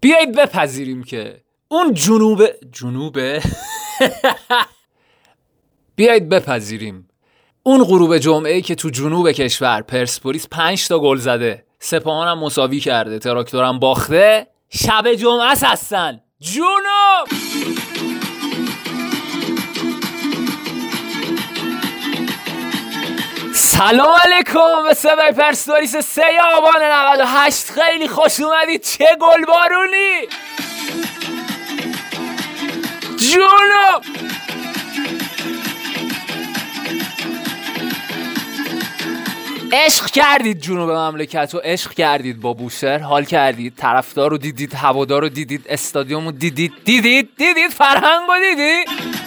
بیایید بپذیریم که اون جنوب جنوبه بیایید بپذیریم. اون غروب جمعه که تو جنوب کشور پرسپولیس 5 تا گل زده. سپاهانم مساوی کرده تراکتورم باخته. شب جمعه هستن. جنوب! سلام علیکم به صدای پرسپولیس سه آبان 98 خیلی خوش اومدید چه گل بارونی جونو! عشق کردید جنوب مملکت و عشق کردید با بوشهر حال کردید. طرفدار رو دیدید هوادار رو دیدید استادیوم رو دیدید. دیدید؟ دیدید؟ فرهنگ رو دیدید؟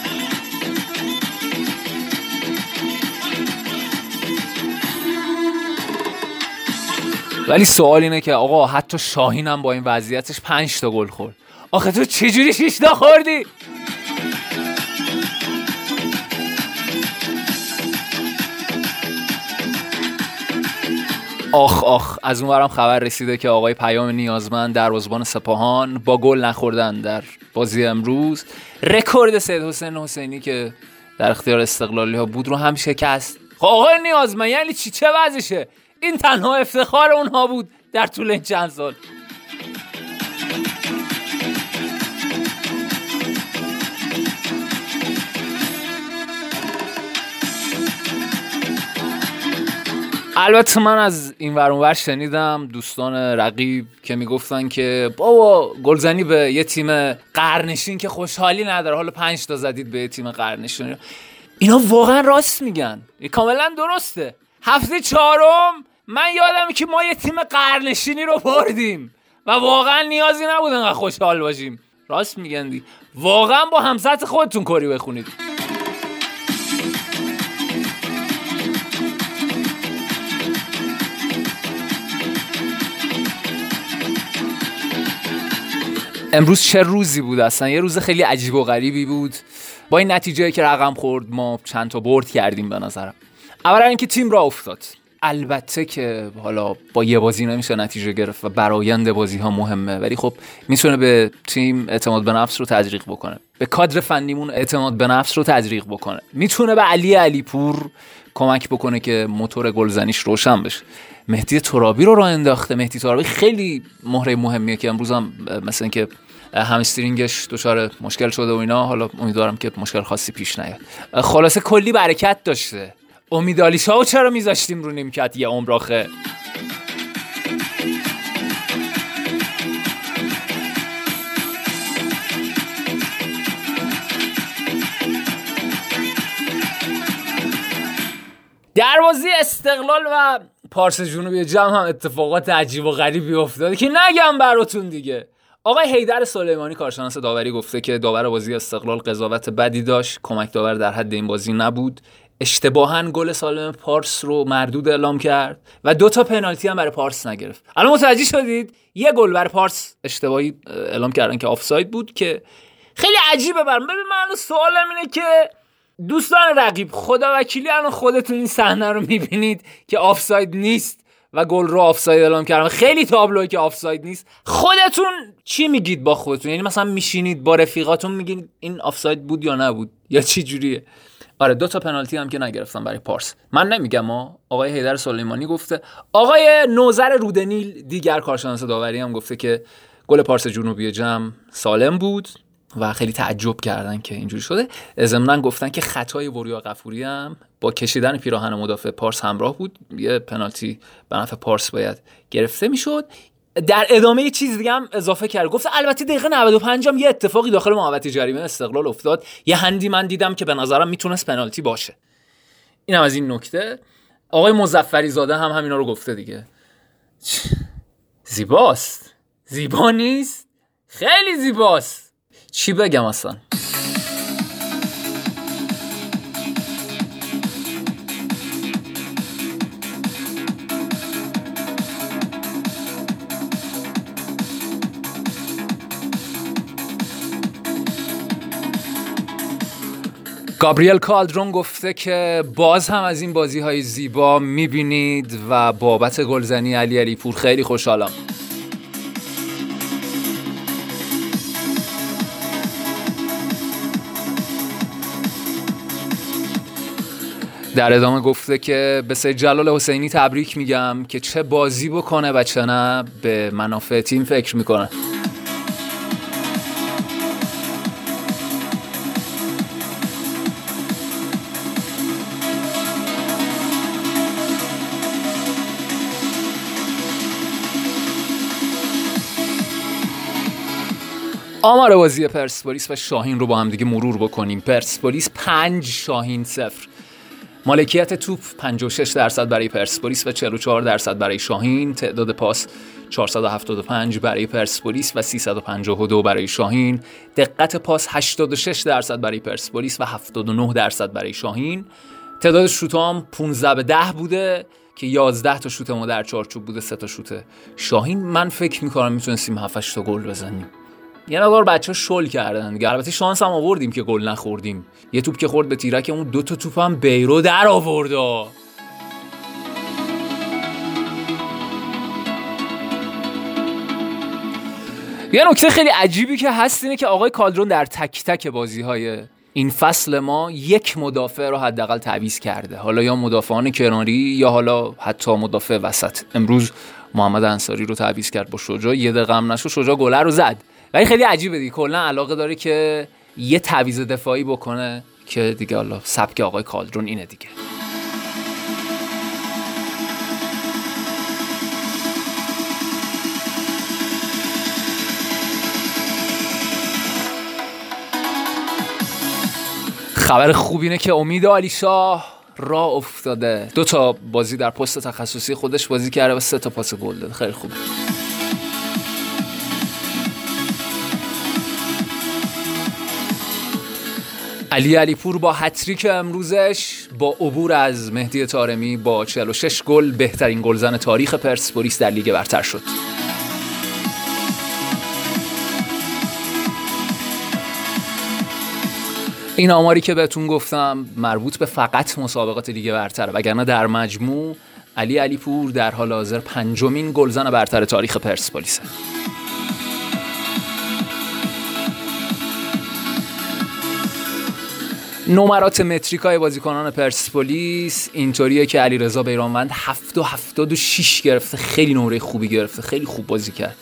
ولی سوال اینه که آقا حتی شاهین هم با این وضعیتش پنج تا گل خورد. آخه تو چجوری شیش تا خوردی؟ آخ آخ از اونورم خبر رسیده که آقای پیام نیازمند دروازبان سپاهان با گل نخوردن در بازی امروز. رکورد سید حسین حسینی که در اختیار استقلالی ها بود رو هم شکست. خب آقای نیازمند یعنی چی؟ چه وضعشه؟ این تنها افتخار اونها بود در طول این چند سال. البته من از این ور شنیدم دوستان رقیب که می‌گفتن که بابا گلزنی به یه تیم قرنشین که خوشحالی نداره حالا پنج تا زدید به یه تیم قرنشین. اینا واقعا راست میگن. کاملا درسته. هفته چهارم من یادم که ما یه تیم قرنشینی رو بردیم و واقعا نیازی نبود انقدر خوشحال باشیم. راست میگن دی. واقعا با همسط خودتون کاری بخونید. امروز چه روزی بود اصلا؟ یه روز خیلی عجیب و غریبی بود. با این نتیجه که رقم خورد ما چند تا برد کردیم به نظرم. اولا اینکه تیم را افتاد. البته که حالا با یه بازی نمیشه نتیجه گرفت و برایند بازی ها مهمه ولی خب می‌تونه به تیم اعتماد به نفس رو تزریق بکنه. به کادر فنیمون اعتماد به نفس رو تزریق بکنه. می‌تونه به علی علیپور کمک بکنه که موتور گلزنیش روشن بشه. مهدی ترابی رو راه انداخته. مهدی ترابی خیلی مهره مهمیه که امروز هم مثلا اینکه همسترینگش دچار مشکل شده و اینا. حالا امیدوارم که مشکل خاصی پیش نیاد. خلاصه کلی برکت داشته. امیدالیش ها چرا میذاشتیم رو نیمکت یه عمراخه دروازی استقلال و پارس جنوبی جمع هم اتفاقات عجیب و غریبی افتاده که نگم براتون دیگه. آقای حیدر سلیمانی کارشناس داوری گفته که داور بازی استقلال قضاوت بدی داشت کمک داور در حد این بازی نبود. اشتباها گل سالم پارس رو مردود اعلام کرد و دو تا پنالتی هم برای پارس نگرفت. الان متوجه شدید یه گل برای پارس اشتباهی اعلام کردن که آفساید بود که خیلی عجیبه برام ببین من سوالم اینه که دوستان رقیب خدا وکیلی الان خودتون این صحنه رو می‌بینید که آفساید نیست و گل رو آفساید اعلام کردم خیلی تابلوئه که آفساید نیست. خودتون چی میگید با خودتون؟ یعنی مثلا میشینید با رفیقاتون میگید این آفساید بود یا نبود؟ یا چی جوریه؟ آره دو تا پنالتی هم که نگرفتم برای پارس. من نمیگم ما آقای حیدر سلیمانی گفته. آقای نوذر رودنیل دیگر کارشناس داوری هم گفته که گل پارس جنوبی جم سالم بود و خیلی تعجب کردن که اینجوری شده. ضمنا گفتن که خطای وریا قفوری هم با کشیدن پیراهن مدافع پارس همراه بود. یه پنالتی به نفع پارس باید گرفته می‌شد. در ادامه یه چیز دیگه هم اضافه کرد. گفت البته دقیقه 95 هم یه اتفاقی داخل محوطه جریمه استقلال افتاد. یه هندی من دیدم که به نظرم می‌تونست پنالتی باشه. این هم از این نکته. آقای مزفری زاده هم همینا رو گفته دیگه. زیباست. زیبا نیست. خیلی زیباست. چی بگم اصلا؟ گابریل کالدرون گفته که باز هم از این بازی های زیبا می‌بینید و بابت گلزنی علی علی پور خیلی خوشحالم. در ادامه گفته که به سید جلال حسینی تبریک میگم که چه بازی بکنه و چه نه به منافع تیم فکر می‌کنه. آمار بازی پرسپولیس و شاهین رو با هم دیگه مرور بکنیم. پرسپولیس 5 شاهین صفر. مالکیت توپ 56 درصد برای پرسپولیس و 44 درصد برای شاهین. تعداد پاس 475 برای پرسپولیس و 352 برای شاهین. دقت پاس 86 درصد برای پرسپولیس و 79 درصد برای شاهین. تعداد شوت هم 15 به 10 بوده که 11 تا شوت ما در چارچوب بوده 3 تا شوت شاهین. من فکر می‌کنم می‌تونستیم 7 تا گل بزنیم. یه مقدار بچه شل کردن. دیگه البته شانس هم آوردیم که گل نخوردیم. یه توپ که خورد به تیرک اون دو تا توپ هم بیرو در آورد. یه نکته خیلی عجیبی که هست اینه که آقای کالدرون در تک تک بازی های این فصل ما یک مدافع رو حداقل تعویض کرده. حالا یا مدافعان کناری یا حالا حتی مدافع وسط. امروز محمد انصاری رو تعویض کرد با شجاع. یه دقیقه هم نشو شجاع گله رو زد. ولی خیلی عجیبه دیگه. کلا علاقه داره که یه تعویض دفاعی بکنه که دیگه حالا سبک آقای کالدرون اینه دیگه. خبر خوب اینه که امید علی را افتاده. دو تا بازی در پست تخصصی خودش بازی کرده و سه تا پاس گل داده. خیلی خوبه علی علیپور با هتریک امروزش با عبور از مهدی تارمی با 46 گل بهترین گلزن تاریخ پرسپولیس در لیگ برتر شد. این آماری که بهتون گفتم مربوط به فقط مسابقات لیگ برتره وگرنه در مجموع علی علیپور در حال حاضر پنجمین گلزن برتر تاریخ پرسپولیسه. نمرات متریکای بازیکنان پرسپولیس اینطوریه که علیرضا بیرانوند 7 و 76 گرفته خیلی نمره خوبی گرفته خیلی خوب بازی کرد.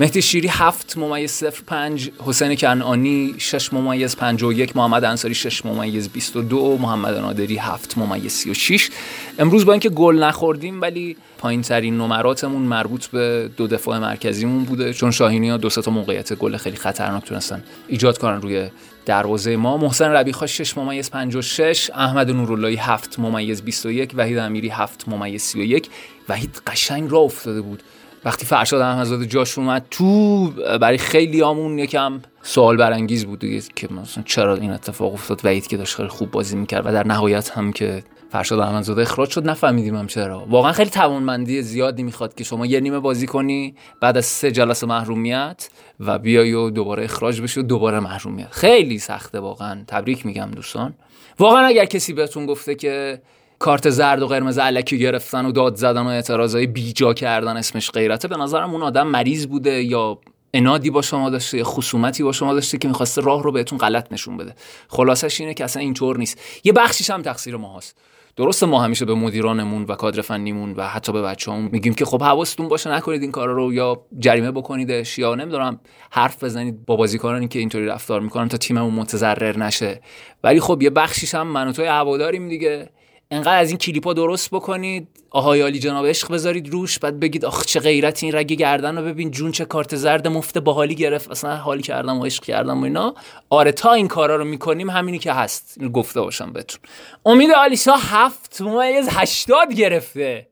مهدی شیری 7 ممیز 05 حسین کنعانی 6 ممیز 51 محمد انصاری 6 ممیز 22 محمد نادری 7 ممیز 36 امروز با اینکه گل نخوردیم ولی پایین ترین نمراتمون مربوط به دو دفاع مرکزیمون بوده. چون شاهینی ها دو تا موقعیت گل خیلی خطرناک تونستن ایجاد کنن روی دروازه ما. محسن ربیخا 6 ممیز 56 احمد نوراللهی 7 ممیز 21 وحید امیری 7 ممیز 31 وحید قشنگ را افتاده بود. وقتی فرشاد احمدزاده جاش اومد تو برای خیلی آمون یکم سوال برانگیز بود دیگه که مثلا چرا این اتفاق افتاد وحید که داشت خیلی خوب بازی می‌کرد و در نهایت هم که فرشاد احمدزاده اخراج شد نفهمیدیم هم چرا. واقعا خیلی توانمندی زیادی می‌خواد که شما یه نیمه بازی کنی بعد از سه جلسه محرومیت و بیای و دوباره اخراج بشی و دوباره محرومیت. خیلی سخته واقعا تبریک میگم دوستان. واقعا اگر کسی بهتون گفته که کارت زرد و قرمز علکی گرفتن و داد زدن و اعتراضای بیجا کردن اسمش غیرته به نظرم اون آدم مریض بوده یا انادی با شما داشته یا خصومتی با شما داشته که می‌خواسته راه رو بهتون غلط نشون بده. خلاصش اینه که اصلا اینطور نیست. یه بخشیش هم تقصیر ماهاست درسته ما همیشه به مدیرانمون و کادر فنیمون و حتی به بچه‌هامون میگیم که خب حواستون باشه نکنید این کارا رو یا جریمه بکنیدش یا نمی‌دونم حرف بزنید. با بازیکنانی که اینطوری رفتار می‌کنن تا تیممون متضرر نشه. ولی خب یه بخشیش هم من و توی هواداریم دیگه. انقدر از این کلیپا درست بکنید. آهای عالی جناب عشق بذارید روش بعد بگید آخ چه غیرت این رگ گردن رو ببین جون چه کارت زرد مفت باحالی گرفت. اصلا حالی کردم و عشق کردم و اینا. آره تا این کارا رو می‌کنیم همینی که هست. گفته باشم بهتون. امید علیشا هفت ممیز هشتاد گرفته.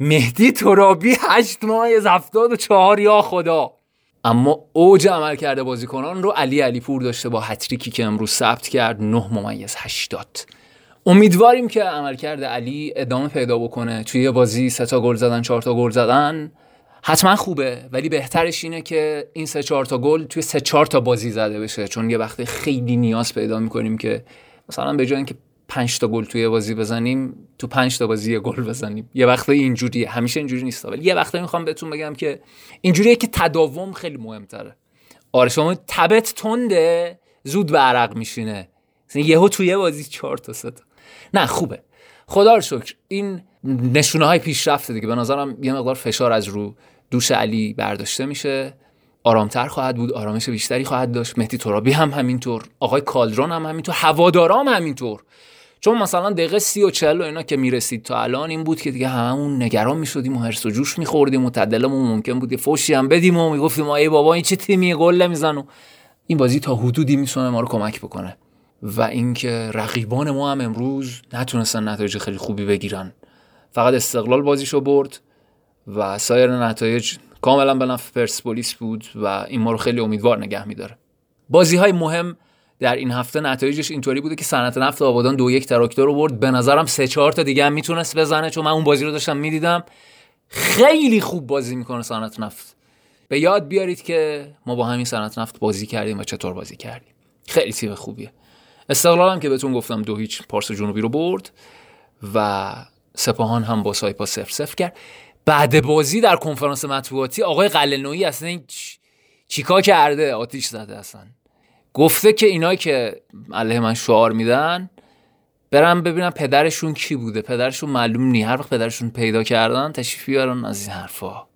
مهدی ترابی هشت ممیز هفتاد و چهار. یا خدا. اما اوج عمل کرده بازیکنان رو علی علی پور داشته با هتریکی که امروز ثبت کرد نه ممیز هشتاد. امیدواریم که عملکرد علی ادامه پیدا بکنه. توی یه بازی سه تا گل زدن چهار تا گل زدن. حتما خوبه ولی بهترش اینه که این سه چهار تا گل توی سه چهار تا بازی زده بشه. چون یه وقت خیلی نیاز پیدا می‌کنیم که مثلا به جای اینکه پنج تا گل توی بازی بزنیم تو پنج تا بازی یه گل بزنیم. یه وقت اینجوریه. همیشه اینجوری نیست. ولی یه وقت می‌خوام بهتون بگم که اینجوریه که تداوم خیلی مهمتره. آره شما تبت تنده زود به عرق میشینه. یهو توی بازی چهار تا سه نه خوبه. خدا رو شکر. این نشونه های پیشرفته دیگه. به نظرم یه مقدار فشار از رو دوش علی برداشته میشه. آرامتر خواهد بود آرامش بیشتری خواهد داشت. مهدی ترابی هم همینطور. آقای کالدرون هم همینطور. هوادارام همینطور. چون مثلا دقیقه سی و چل و اینا که می‌رسید تا الان این بود که دیگه همون نگران می‌شدیم و هرس و جوش میخوردیم و تدلمون ممکن بود فوشی هم بدیم و می‌گفتیم ای بابا این چه تیمی گل نمیزن و این بازی تا حدودی می‌تونه ما رو کمک بکنه. و اینکه رقیبان ما هم امروز نتونستن نتایج خیلی خوبی بگیرن. فقط استقلال بازیشو برد و سایر نتایج کاملا به نفع پرسپولیس بود و این ما رو خیلی امیدوار نگه میداره. بازی های مهم در این هفته نتایجش اینطوری بوده که صنعت نفت آبادان دو یک تراکتور رو برد. به نظرم سه چهار تا دیگه هم می‌تونست بزنه چون من اون بازی رو داشتم می‌دیدم. خیلی خوب بازی می‌کنه صنعت نفت. به یاد بیارید که ما با همین صنعت نفت بازی کردیم و چطور بازی کردیم. خیلی تیم خوبیه. استقلال هم که بهتون گفتم دو هیچ پارس جنوبی رو برد و سپاهان هم با سایپا سفر سفر کرد. بعد بازی در کنفرانس مطبوعاتی آقای قلنویی اصلا این چیکار کرده؟ آتیش زده اصلا. گفته که اینا که علیه من شعار میدن برم ببینم پدرشون کی بوده. پدرشون معلوم نی هر وقت پدرشون پیدا کردن تشریف بیارن از این حرفا.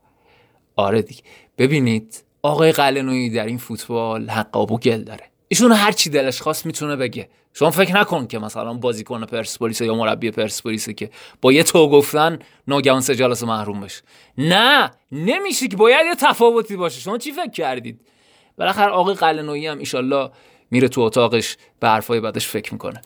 آره دیگه. ببینید آقای قلنویی در این فوتبال حق و گل داره. ایشون هر چی دلش خواست می‌تونه بگه. شما فکر نکن که مثلا بازیکن پرسپولیس یا مربی پرسپولیس که با یه تو گفتن ناگهان سه جلسه محروم بشه. نه نمیشه که باید یه تفاوتی باشه. شما چی فکر کردید؟ بالاخره آقای قلنویی هم ایشالله میره تو اتاقش به حرفای بعدش فکر می‌کنه.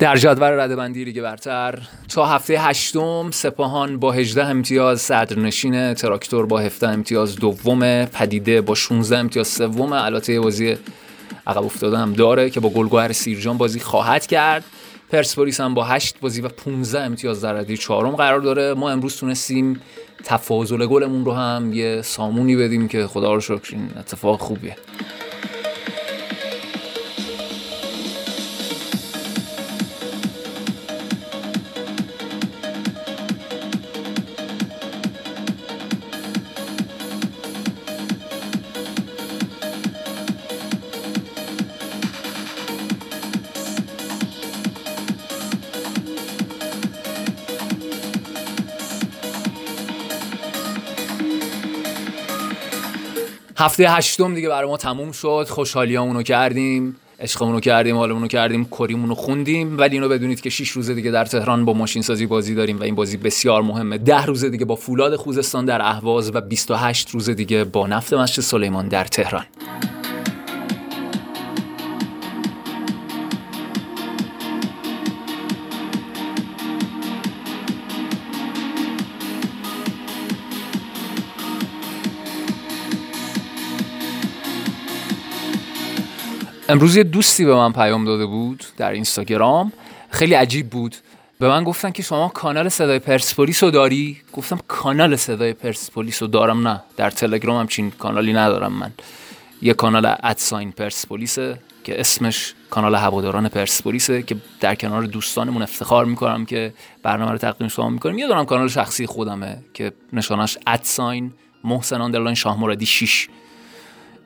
در جدول ردبندی لیگ برتر تا هفته هشتم سپاهان با 18 امتیاز صدرنشین تراکتور با 17 امتیاز دوم پدیده با 16 امتیاز سوم البته بازی عقب افتاده هم داره که با گلگوهر سیرجان بازی خواهد کرد. پرسپولیس هم با 8 بازی و 15 امتیاز در رده چهارم قرار داره. ما امروز تونستیم تفاضل گلمون رو هم یه سامونی بدیم که خدا رو شکر این اتفاق خوبیه. هفته هشتم دیگه برای ما تموم شد. خوشحالیامونو کردیم عشقمونو کردیم حالمونو کردیم کریمونو خوندیم. ولی اینو بدونید که 6 روز دیگه در تهران با ماشین سازی بازی داریم و این بازی بسیار مهمه. 10 روز دیگه با فولاد خوزستان در اهواز و 28 روز دیگه با نفت مسجد سلیمان در تهران. امروز یه دوستی به من پیام داده بود در اینستاگرام. خیلی عجیب بود. به من گفتن که شما کانال صدای پرسپولیس رو داری؟ گفتم کانال صدای پرسپولیس رو دارم نه. در تلگرام هم چنین کانالی ندارم من. یه کانال at sign پرسپولیسه که اسمش کانال هواداران پرسپولیسه که در کنار دوستانمون افتخار می‌کنم که برنامه رو تقدیم شما می‌کنیم. یه دارم کانال شخصی خودمه که نشانش at sign محسن underline شاه مرادی 6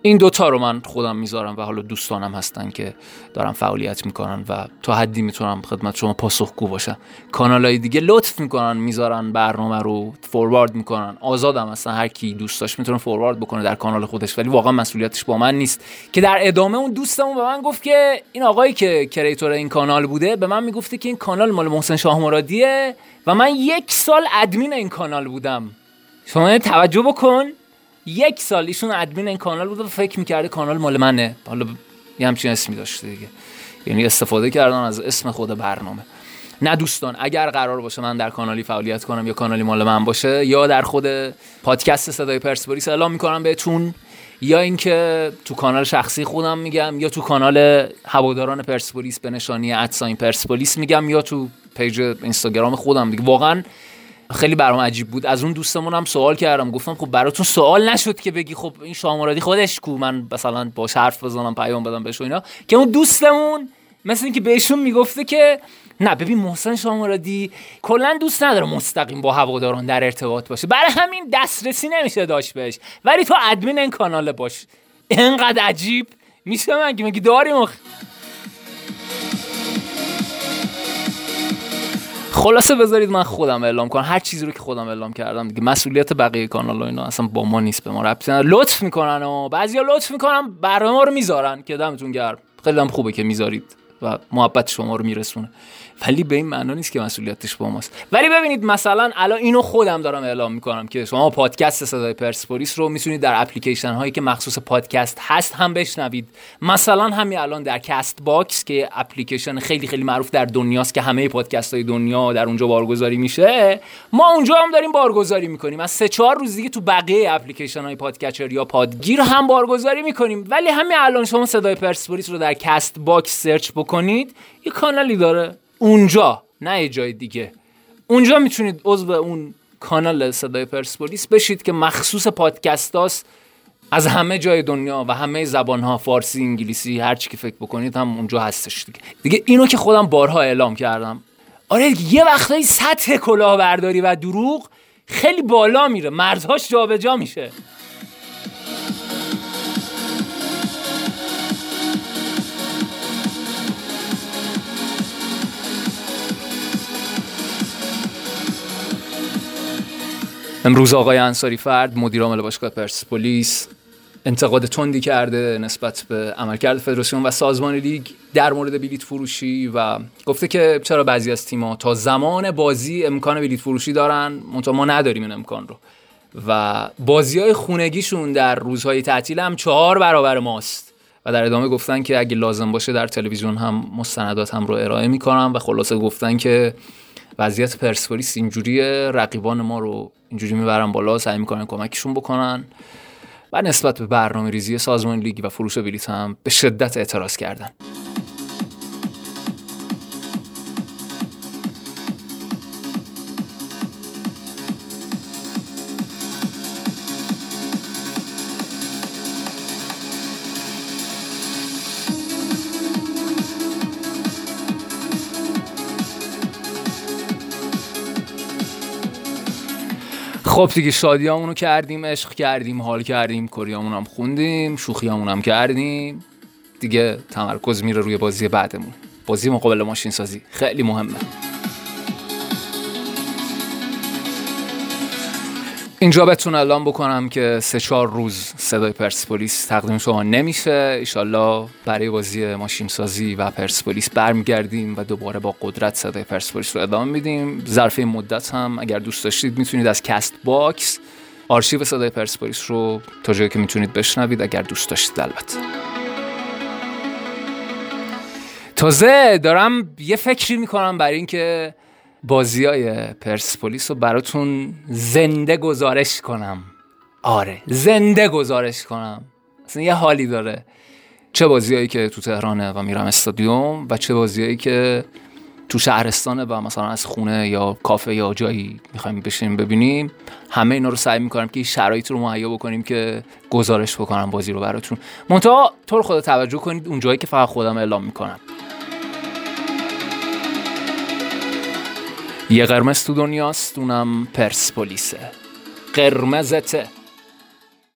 این دوتا رو من خودم می‌ذارم و حالا دوستانم هستن که دارم فعالیت می‌کنن و تا حدی می‌تونم خدمت شما پاسخگو باشم. کانال های دیگه لطف می‌کنن می‌ذارن برنامه رو فوروارد می‌کنن. آزادم هستن هر کی دوست داشت می‌تونه فوروارد بکنه در کانال خودش ولی واقعا مسئولیتش با من نیست. که در ادامه اون دوستمون به من گفت که این آقایی که کریتور این کانال بوده به من می‌گفته که این کانال مال محسن شاه مرادیه و من یک سال ادمین این کانال بودم. شما توجه بکن. یک سال ایشون ادمین این کانال بود و فکر می‌کرده کانال مال منه. حالا یه همچین اسمی داشته دیگه. یعنی استفاده کردن از اسم خود برنامه. نه دوستان اگر قرار باشه من در کانالی فعالیت کنم یا کانالی مال من باشه یا در خود پادکست صدای پرسپولیس اعلام می‌کنم بهتون یا اینکه تو کانال شخصی خودم میگم یا تو کانال هواداران پرسپولیس به نشانی ادساین پرسپولیس میگم یا تو پیج اینستاگرام خودم دیگه. واقعا خیلی برام عجیب بود. از اون دوستمون هم سوال کردم. گفتم خب براتون سوال نشد که بگی خب این شامرادی خودش کو من مثلا با حرف بزنم پیام بدم بهش اینا. که اون دوستمون مثل اینکه بهشون می‌گفته که نه ببین محسن شامرادی کلا دوست نداره مستقیم با هواداران در ارتباط باشه. برای همین دسترسی نمیشه داشت بهش. ولی تو ادمین این کانال باش. اینقدر عجیب میشه مگه؟ مگه داریم خلاصه بذارید من خودم اعلام کنم. هر چیزی رو که خودم اعلام کردم دیگه مسئولیت بقیه کانال و اینا اصلا با ما نیست به ما ربطی لطف می‌کنن و بعضیا لطف می‌کنن برای ما رو می‌ذارن که دمتون گرم. خیلی هم خوبه که می‌ذارید و محبت شما رو میرسونه. ولی به این معنا نیست که مسئولیتش با ماست. ولی ببینید مثلا الان اینو خودم دارم اعلام می‌کنم که شما پادکست صدای پرسپولیس رو می‌تونید در اپلیکیشن هایی که مخصوص پادکست هست هم بشنوید. مثلا همین الان در Castbox که اپلیکیشن خیلی خیلی معروف در دنیاست که همه پادکست های دنیا در اونجا بارگذاری میشه ما اونجا هم داریم بارگذاری می‌کنیم. از سه چهار روز دیگه تو بقیه اپلیکیشن های پادکچر یا پادگیر هم بارگذاری می‌کنیم. ولی همین الان شما صدای پرسپولیس رو در Castbox search بکنید یه کانالی داره. اونجا نه یه جای دیگه. اونجا می‌تونید عضو اون کانال صدای پرسپولیس بشید که مخصوص پادکست هاست از همه جای دنیا و همه زبان ها فارسی انگلیسی هر چی که فکر بکنید هم اونجا هستش دیگه. دیگه اینو که خودم بارها اعلام کردم. آره یه وقتایی سطح کلاهبرداری و دروغ خیلی بالا میره. مرزهاش جابجا میشه. امروز آقای انصاری فرد مدیر عامل باشگاه پرسپولیس انتقاد تندی کرده نسبت به عملکرد فدراسیون و سازمان لیگ در مورد بلیت فروشی و گفته که چرا بعضی از تیم‌ها تا زمان بازی امکان بلیت فروشی دارن منتها ما نداریم این امکان رو. و بازی های خونگیشون در روزهای تعطیل هم چهار برابر ماست و در ادامه گفتن که اگه لازم باشه در تلویزیون هم مستندات هم رو ارائه می‌کنم و خلاصه گفتن که وضعیت پرسپولیس اینجوریه رقیبان ما رو اینجوری می‌برن بالا سعی می‌کنن کمکشون بکنن و نسبت به برنامه ریزی سازمان لیگ و فروش بلیط هم به شدت اعتراض کردن. خب دیگه شادیامونو کردیم عشق کردیم حال کردیم کری‌هامون هم خوندیم شوخیامون هم کردیم. دیگه تمرکز میره روی بازی بعدمون. بازی مقابل ماشین سازی خیلی مهمه. اینجا بهتون اعلام بکنم که سه چهار روز صدای پرسپولیس تقدیم شما نمیشه. ایشالله برای بازی ماشین سازی و پرسپولیس برمیگردیم و دوباره با قدرت صدای پرسپولیس رو ادامه میدیم. ظرف مدت هم اگر دوست داشتید می‌تونید از Castbox آرشیو صدای پرسپولیس رو تا جایی که می‌تونید بشنوید اگر دوست داشتید البته. تازه دارم یه فکری می‌کنم برای اینکه بازی های پرسپولیس رو براتون زنده گزارش کنم. آره زنده گزارش کنم. اصلا یه حالی داره. چه بازیایی که تو تهرانه و میرم استادیوم و چه بازیایی که تو شهرستانه و مثلا از خونه یا کافه یا جایی می‌خوایم بشینیم ببینیم همه اینا رو سعی می‌کنم که شرایط رو مهیا بکنیم که گزارش بکنم بازی رو براتون. منتها طور خدا توجه کنید اون جایی که فقط خودم اعلام می‌کنم. یه قرمز تو دنیاست اونم پرسپولیسه. قرمزته.